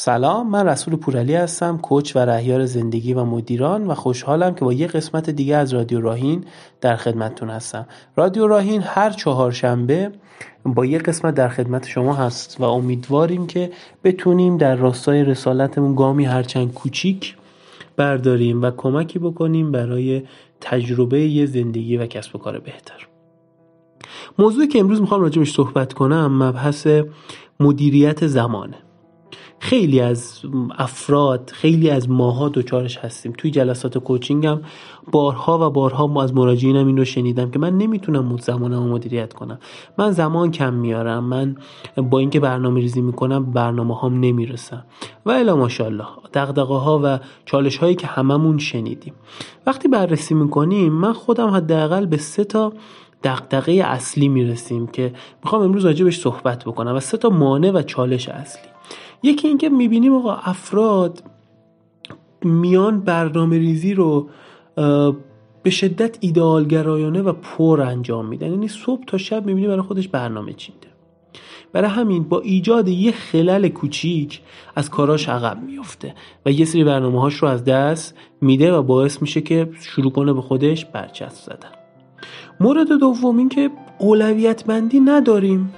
سلام من رسول پورعلی هستم کوچ و رهیار زندگی و مدیران و خوشحالم که با یه قسمت دیگه از رادیو راهین در خدمتتون هستم. رادیو راهین هر چهارشنبه با یه قسمت در خدمت شما هست و امیدواریم که بتونیم در راستای رسالتمون گامی هرچند کوچیک برداریم و کمکی بکنیم برای تجربه یه زندگی و کسب و کار بهتر. موضوعی که امروز می‌خوام راجبش صحبت کنم مبحث مدیریت زمانه. خیلی از افراد خیلی از ماها دوچارش هستیم. توی جلسات کوچینگم بارها و بارها ما از مراجعینم این رو شنیدم که من نمی‌تونم زمانم مدیریت کنم. من زمان کم میارم. من با اینکه برنامه ریزی می‌کنم برنامه هام نمی‌رسم. و الا ماشاءالله دقدقه ها و چالش هایی که هممون شنیدیم. وقتی بررسی می‌کنیم من خودم حداقل به سه تا دقدقه اصلی می‌رسیم که می‌خوام امروز راجبش صحبت بکنم و سه تا مانع و چالش اصلی. یکی اینکه می‌بینیم آقا افراد میان برنامه ریزی رو به شدت ایدئالگرایانه و پر انجام میدن. یعنی صبح تا شب می‌بینی برای خودش برنامه چیده برای همین با ایجاد یه خلل کوچیک از کاراش عقب میفته و یه سری برنامه هاش رو از دست میده و باعث میشه که شروع کنه به خودش برچسب زدن. مورد دوم این که اولویت بندی نداریم.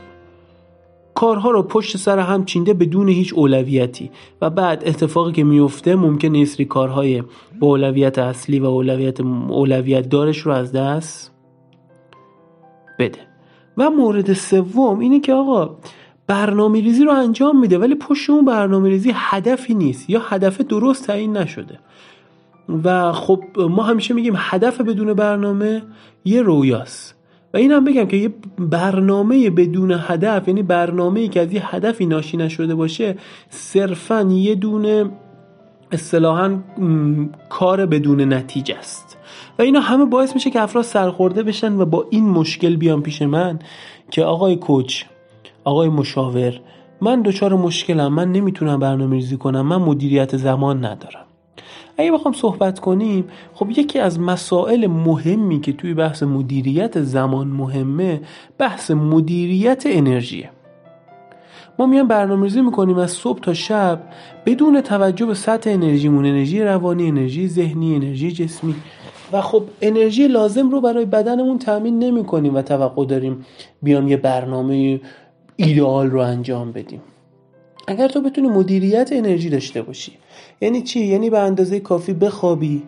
کارها رو پشت سر هم چینده بدون هیچ اولویتی. و بعد اتفاقی که میفته ممکن یه سری کارهای با اولویت اصلی و اولویت اولویت دارش رو از دست بده. و مورد سوم اینه که آقا برنامه ریزی رو انجام میده ولی پشت اون برنامه ریزی هدفی نیست یا هدف درست تعیین نشده. و خب ما همیشه میگیم هدف بدون برنامه یه رویاست. و این هم بگم که یه برنامه بدون هدف یعنی برنامه که از یه هدفی ناشی نشده باشه صرفا یه دونه اصطلاحا کار بدون نتیجه است. و اینا همه باعث میشه که افراد سرخورده بشن و با این مشکل بیان پیش من که آقای کوچ آقای مشاور من دچار مشکلم من نمی‌تونم برنامه ریزی کنم من مدیریت زمان ندارم. اگه بخوام صحبت کنیم خب یکی از مسائل مهمی که توی بحث مدیریت زمان مهمه بحث مدیریت انرژیه. ما میان برنامه‌ریزی می‌کنیم از صبح تا شب بدون توجه به سطح انرژیمون انرژی روانی انرژی ذهنی انرژی جسمی. و خب انرژی لازم رو برای بدنمون تأمین نمی کنیم و توقع داریم بیام یه برنامه ایدئال رو انجام بدیم. اگر تو بتونی مدیریت انرژی داشته باشی یعنی چی؟ یعنی به اندازه کافی بخوابی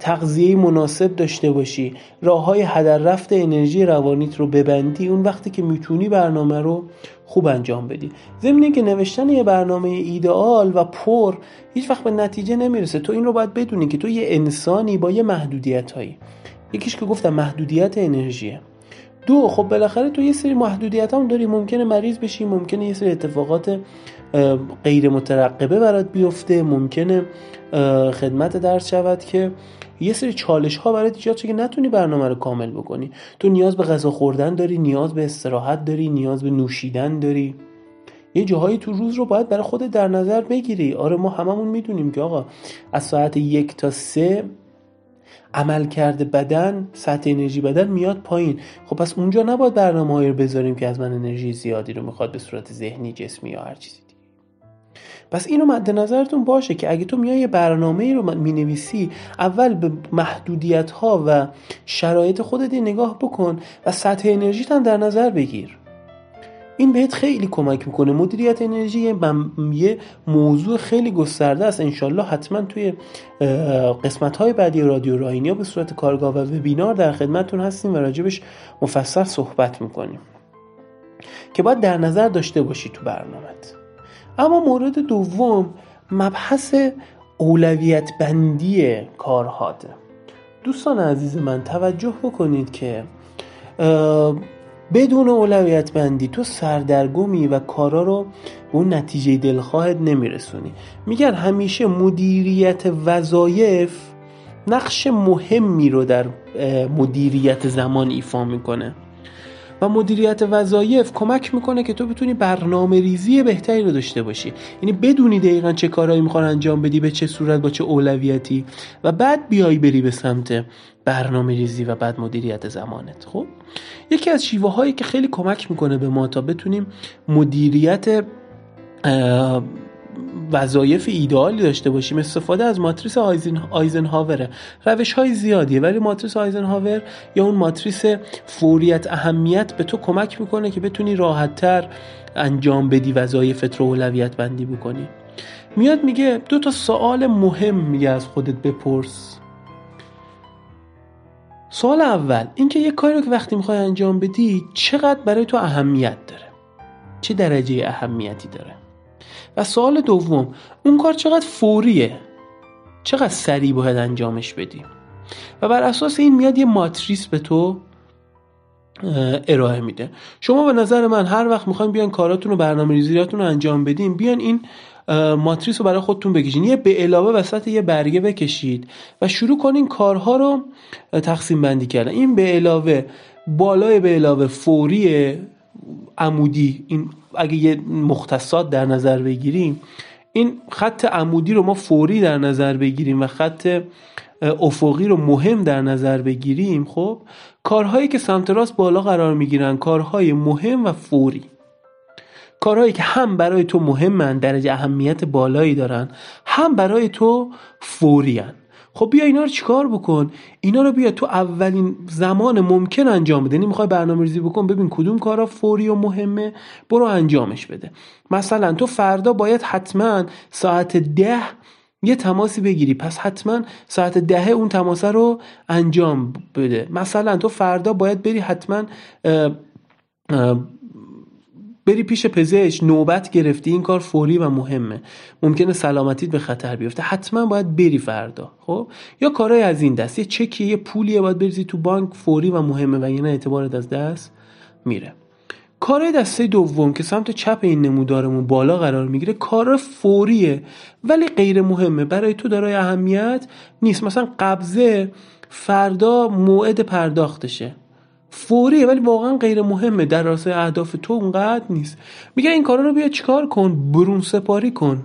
تغذیه مناسب داشته باشی راه های هدر رفت انرژی روانیت رو ببندی اون وقتی که می‌تونی برنامه رو خوب انجام بدی. ضمن که نوشتن یه برنامه ایدئال و پر هیچ وقت به نتیجه نمی‌رسه. تو این رو باید بدونی که تو یه انسانی با یه محدودیت هایی یکیش که گفتم محدودیت انرژیه. دو خب بالاخره تو یه سری محدودیت هم داری. ممکنه مریض بشی ممکنه یه سری اتفاقات غیر مترقبه برات بیفته. ممکنه خدمت درس شود که یه سری چالش ها برات ایجاد که نتونی برنامه رو کامل بکنی. تو نیاز به غذا خوردن داری نیاز به استراحت داری نیاز به نوشیدن داری. یه جاهایی تو روز رو باید برای خودت در نظر بگیری. آره ما هممون می‌دونیم که آقا از ساعت یک تا سه عمل کرده بدن سطح انرژی بدن میاد پایین. خب پس اونجا نباید برنامه رو بذاریم که از من انرژی زیادی رو می‌خواد به صورت ذهنی جسمی یا هر چیزی. پس اینو مد نظرتون باشه که اگه تو میای یه برنامه رو می‌نویسی اول به محدودیت ها و شرایط خودت نگاه بکن و سطح انرژیت هم در نظر بگیر. این بهت خیلی کمک می‌کنه. مدیریت انرژی یه موضوع خیلی گسترده است. انشالله حتما توی قسمت های بعدی رادیو راینیا به صورت کارگاه و وبینار در خدمتتون هستیم و راجبش مفصل صحبت می‌کنیم. که باید در نظر داشته باشی تو برنامهت. اما مورد دوم مبحث اولویت بندی کارهاته دوستان عزیز من توجه بکنید که بدون اولویت بندی تو سردرگمی و کارا رو به اون نتیجه دلخواهت نمیرسونی. میگن همیشه مدیریت وظایف نقش مهمی رو در مدیریت زمان ایفا می‌کنه. و مدیریت وظایف کمک می‌کنه که تو بتونی برنامه ریزی بهتری رو داشته باشی. یعنی بدونی دقیقا چه کارهایی می‌خوان انجام بدی به چه صورت با چه اولویتی. و بعد بیای بری به سمت برنامه ریزی و بعد مدیریت زمانت. خب؟ یکی از شیوه هایی که خیلی کمک می‌کنه به ما تا بتونیم مدیریت وظایف ایدئالی داشته باشیم استفاده از ماتریس آیزنهاوره. روش های زیادیه ولی ماتریس آیزنهاور یا اون ماتریس فوریت اهمیت به تو کمک می‌کنه که بتونی راحتتر انجام بدی وظایفت رو اولویت بندی بکنی. میاد میگه دو تا سوال مهم میگه از خودت بپرس. سوال اول اینکه یه کاری رو که وقتی می‌خوای انجام بدی چقدر برای تو اهمیت داره؟ چه درجه اهمیتی داره؟ و سوال دوم اون کار چقدر فوریه؟ چقدر سریع باید انجامش بدی؟ و بر اساس این میاد یه ماتریس به تو ارائه میده. شما به نظر من هر وقت می‌خوایم بیان کاراتون و برنامه ریزیاتون رو انجام بدین بیان این ماتریس رو برای خودتون بکشین. یه به علاوه وسط یه برگه بکشید و شروع کنین کارها رو تقسیم بندی کردن. این به علاوه بالای به علاوه فوری عمودی این اگه یه مختصات در نظر بگیریم این خط عمودی رو ما فوری در نظر بگیریم و خط افقی رو مهم در نظر بگیریم خب کارهایی که سمت راست بالا قرار می‌گیرن کارهای مهم و فوری. کارهایی که هم برای تو مهمن درجه اهمیت بالایی دارن هم برای تو فورین خب بیا اینا رو چیکار بکن؟ اینا رو بیا تو اولین زمان ممکن انجام بده. یعنی می‌خوای برنامه ریزی بکن ببین کدوم کارا فوری و مهمه برو انجامش بده. مثلا تو فردا باید حتما ساعت ده یه تماسی بگیری. پس حتما ساعت ده اون تماسه رو انجام بده. مثلا تو فردا باید بری حتما بری پیش پزشک نوبت گرفتی این کار فوری و مهمه. ممکنه سلامتیت به خطر بیفته. حتما باید بری فردا خب؟ یا کارهای از این دست. یه چکی یه پولیه باید بریزی تو بانک فوری و مهمه و یعنی اعتبارت از دست میره. کارهای دسته دوم که سمت چپ این نمودارمون بالا قرار می‌گیره کار فوریه ولی غیر مهمه. برای تو دارای اهمیت نیست. مثلا قبضه فردا موعد پرداختشه. فوریه ولی واقعا غیر مهمه. در راستای اهداف تو اونقدر نیست. میگه این کارا رو بیا چیکار کن؟ برون سپاری کن.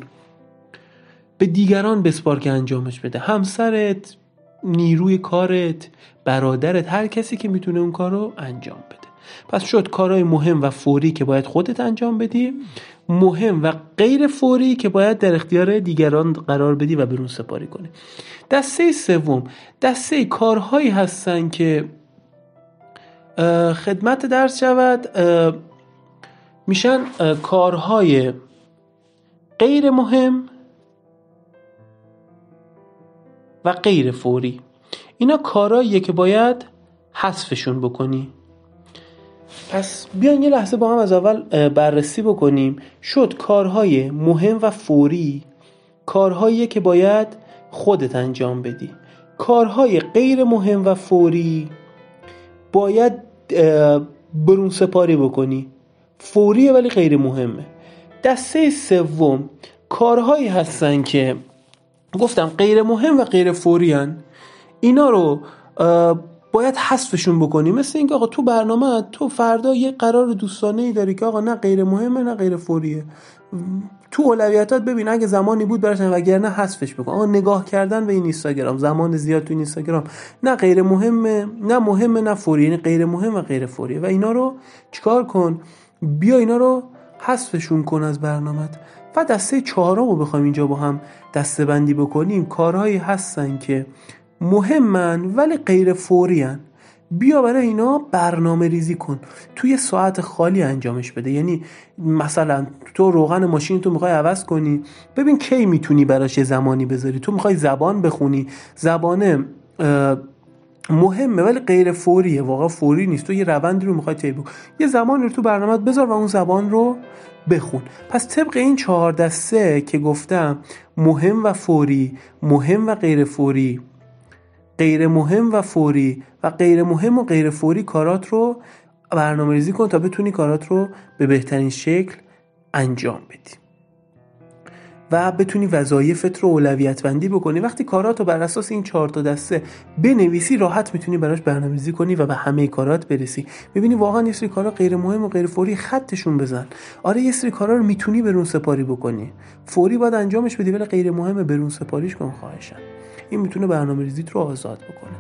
به دیگران بسپار که انجامش بده. همسرت نیروی کارت برادرت هر کسی که می‌تونه اون کار رو انجام بده. پس شد کارهای مهم و فوری که باید خودت انجام بدی مهم و غیر فوری که باید در اختیار دیگران قرار بدی و برون سپاری کنی. دسته سوم. دسته کارهایی هستن که خدمت درس شود. میشن کارهای غیر مهم و غیر فوری. اینا کارهاییه که باید حذفشون بکنی. پس بیان یه لحظه با هم از اول بررسی بکنیم. شد کارهای مهم و فوری کارهایی که باید خودت انجام بدی. کارهای غیر مهم و فوری باید برون سپاری بکنی. فوریه ولی غیر مهمه. دسته سوم کارهایی هستن که گفتم غیر مهم و غیر فوری هن. اینا رو باید حذفشون بکنی. مثل اینکه آقا تو برنامه تو فردا یه قرار دوستانه ای داری که آقا نه غیر مهمه نه غیر فوریه. تو اولویتات ببین اگه زمانی بود براش وگرنه حذفش بکن. آقا نگاه کردن به این اینستاگرام زمان زیاد تو این اینستاگرام. نه غیر مهمه نه مهمه نه فوری. یعنی غیر مهم و غیر فوریه. و اینا رو چیکار کن؟ بیا اینا رو حذفشون کن از برنامت و دسته چهارم رو بخوایم اینجا با هم دسته بندی بکنیم. کارهایی هستن که مهمن ولی غیر فوری بیا برای اینا برنامه ریزی کن. توی ساعت خالی انجامش بده. یعنی مثلا تو روغن ماشین تو می‌خوای عوض کنی. ببین کی می‌تونی براش زمانی بذاری. تو می‌خوای زبان بخونی. زبان مهمه ولی غیر فوریه. واقعا فوری نیست. تو یه روندی رو می‌خوای طی یه زمانی رو تو برنامه بذار و اون زبان رو بخون. پس طبق این چهار دسته که گفتم مهم و فوری مهم و غیر فوری غیر مهم و فوری و غیر مهم و غیر فوری کارات رو برنامه ریزی کن تا بتونی کارات رو به بهترین شکل انجام بدی. و بتونی وظایفت رو اولویت بندی بکنی. وقتی کارات رو بر اساس این چهار تا دسته بنویسی راحت می‌تونی براش برنامه‌ریزی کنی و به همه کارات برسی. ببینی واقعا یه سری کارا غیر مهم و غیر فوری خطشون بزن. آره یه سری کارا رو می‌تونی برون سپاری بکنی. فوری باید انجامش بدی ولی غیر مهم برون سپاریش کن خواهشن این می‌تونه برنامه ریزیت رو آزاد بکنه.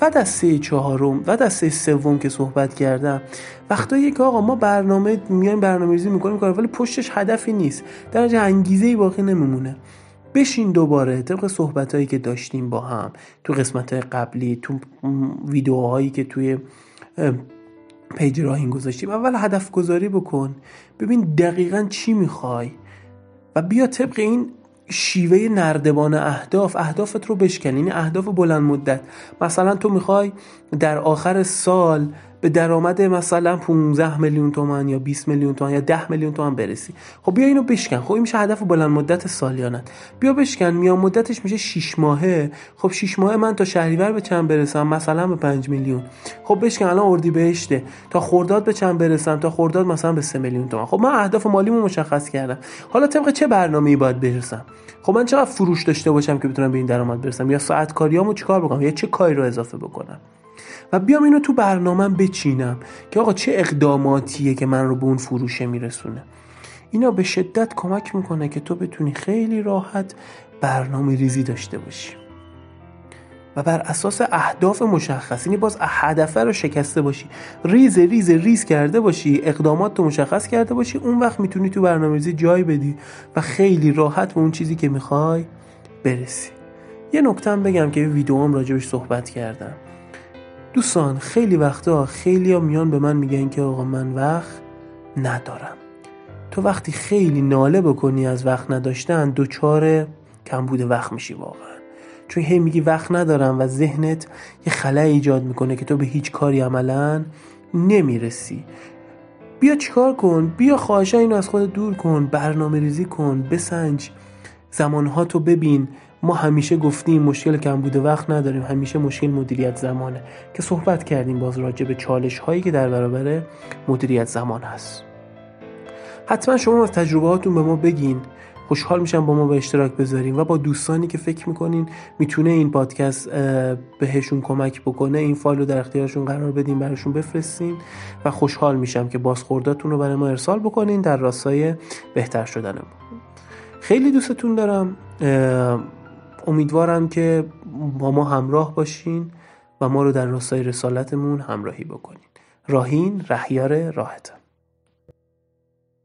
و دسته چهارم و دسته سوم که صحبت کردم وقتایی که آقا ما برنامه میایم برنامه‌ریزی می‌کنیم کار ولی پشتش هدفی نیست. در انگیزه ای باقی نمیمونه. بشین دوباره طبق صحبت هایی که داشتیم با هم تو قسمت های قبلی تو ویدیوهایی که توی پیج راهین گذاشتیم. اول هدف گذاری بکن. ببین دقیقا چی می‌خوای و بیا طبق این شیوه نردبان اهداف اهدافت رو بشکن. این اهداف بلند مدت. مثلا تو می‌خوای در آخر سال به درآمد مثلا 15 میلیون تومن یا 20 میلیون تومن یا 10 میلیون تومن برسی. خب بیا اینو بشکن. خب این میشه هدف بلند مدت سالیانه بیا بشکن. میان مدتش میشه 6 ماهه. خب 6 ماهه من تا شهریور به چند برسم؟ مثلا به 5 میلیون. خب بشکن. الان اردی بهشته. تا خرداد به چند برسم؟ تا خرداد مثلا به 3 میلیون تومن خب من اهداف مالیمو مشخص کردم. حالا طبق چه برنامه‌ای باید برسم؟ خب من چقدر فروش داشته باشم که بتونم به این درآمد برسم؟ یا ساعت کاریامو چیکار بکنم؟ یا چه کاری رو اضافه بکنم؟ و بیام اینو تو برنامه بچینم که آقا چه اقداماتیه که من رو به اون فروشه میرسونه. اینا به شدت کمک می‌کنه که تو بتونی خیلی راحت برنامه ریزی داشته باشی. و بر اساس اهداف مشخص یعنی باز هدفه رو شکسته باشی ریز ریز ریز کرده باشی اقدامات رو مشخص کرده باشی اون وقت می‌تونی تو برنامه ریزی جای بدی و خیلی راحت به اون چیزی که می‌خوای برسی. یه نکته بگم که ویدیوام راجبش صحبت کردم. دوستان خیلی وقتا خیلی ها میان به من میگن که آقا من وقت ندارم. تو وقتی خیلی ناله بکنی از وقت نداشتن دوچار کمبود وقت میشی واقعا. چون هی میگی وقت ندارم و ذهنت یه خلای ایجاد می‌کنه که تو به هیچ کاری عملا نمی‌رسی. بیا چیکار کن؟ بیا خواهشا اینو از خود دور کن برنامه ریزی کن بسنج زمانها تو ببین. ما همیشه گفتیم مشکل کم بوده وقت نداریم. همیشه مشکل مدیریت زمانه. که صحبت کردیم باز راجع به چالش هایی که در برابر مدیریت زمان هست. حتما شما از تجربه هاتون به ما بگین. خوشحال میشم با ما به اشتراک بذاریم و با دوستانی که فکر می‌کنین می‌تونه این پادکست بهشون کمک بکنه این فایل رو در اختیارشون قرار بدین براشون بفرستین. و خوشحال میشم که بازخورداتون رو برای ما ارسال بکنین در راستای بهتر شدن خیلی دوستتون دارم. امیدوارم که با ما همراه باشین و ما رو در راستای رسالتمون همراهی بکنین. راهین رهیار راحتم.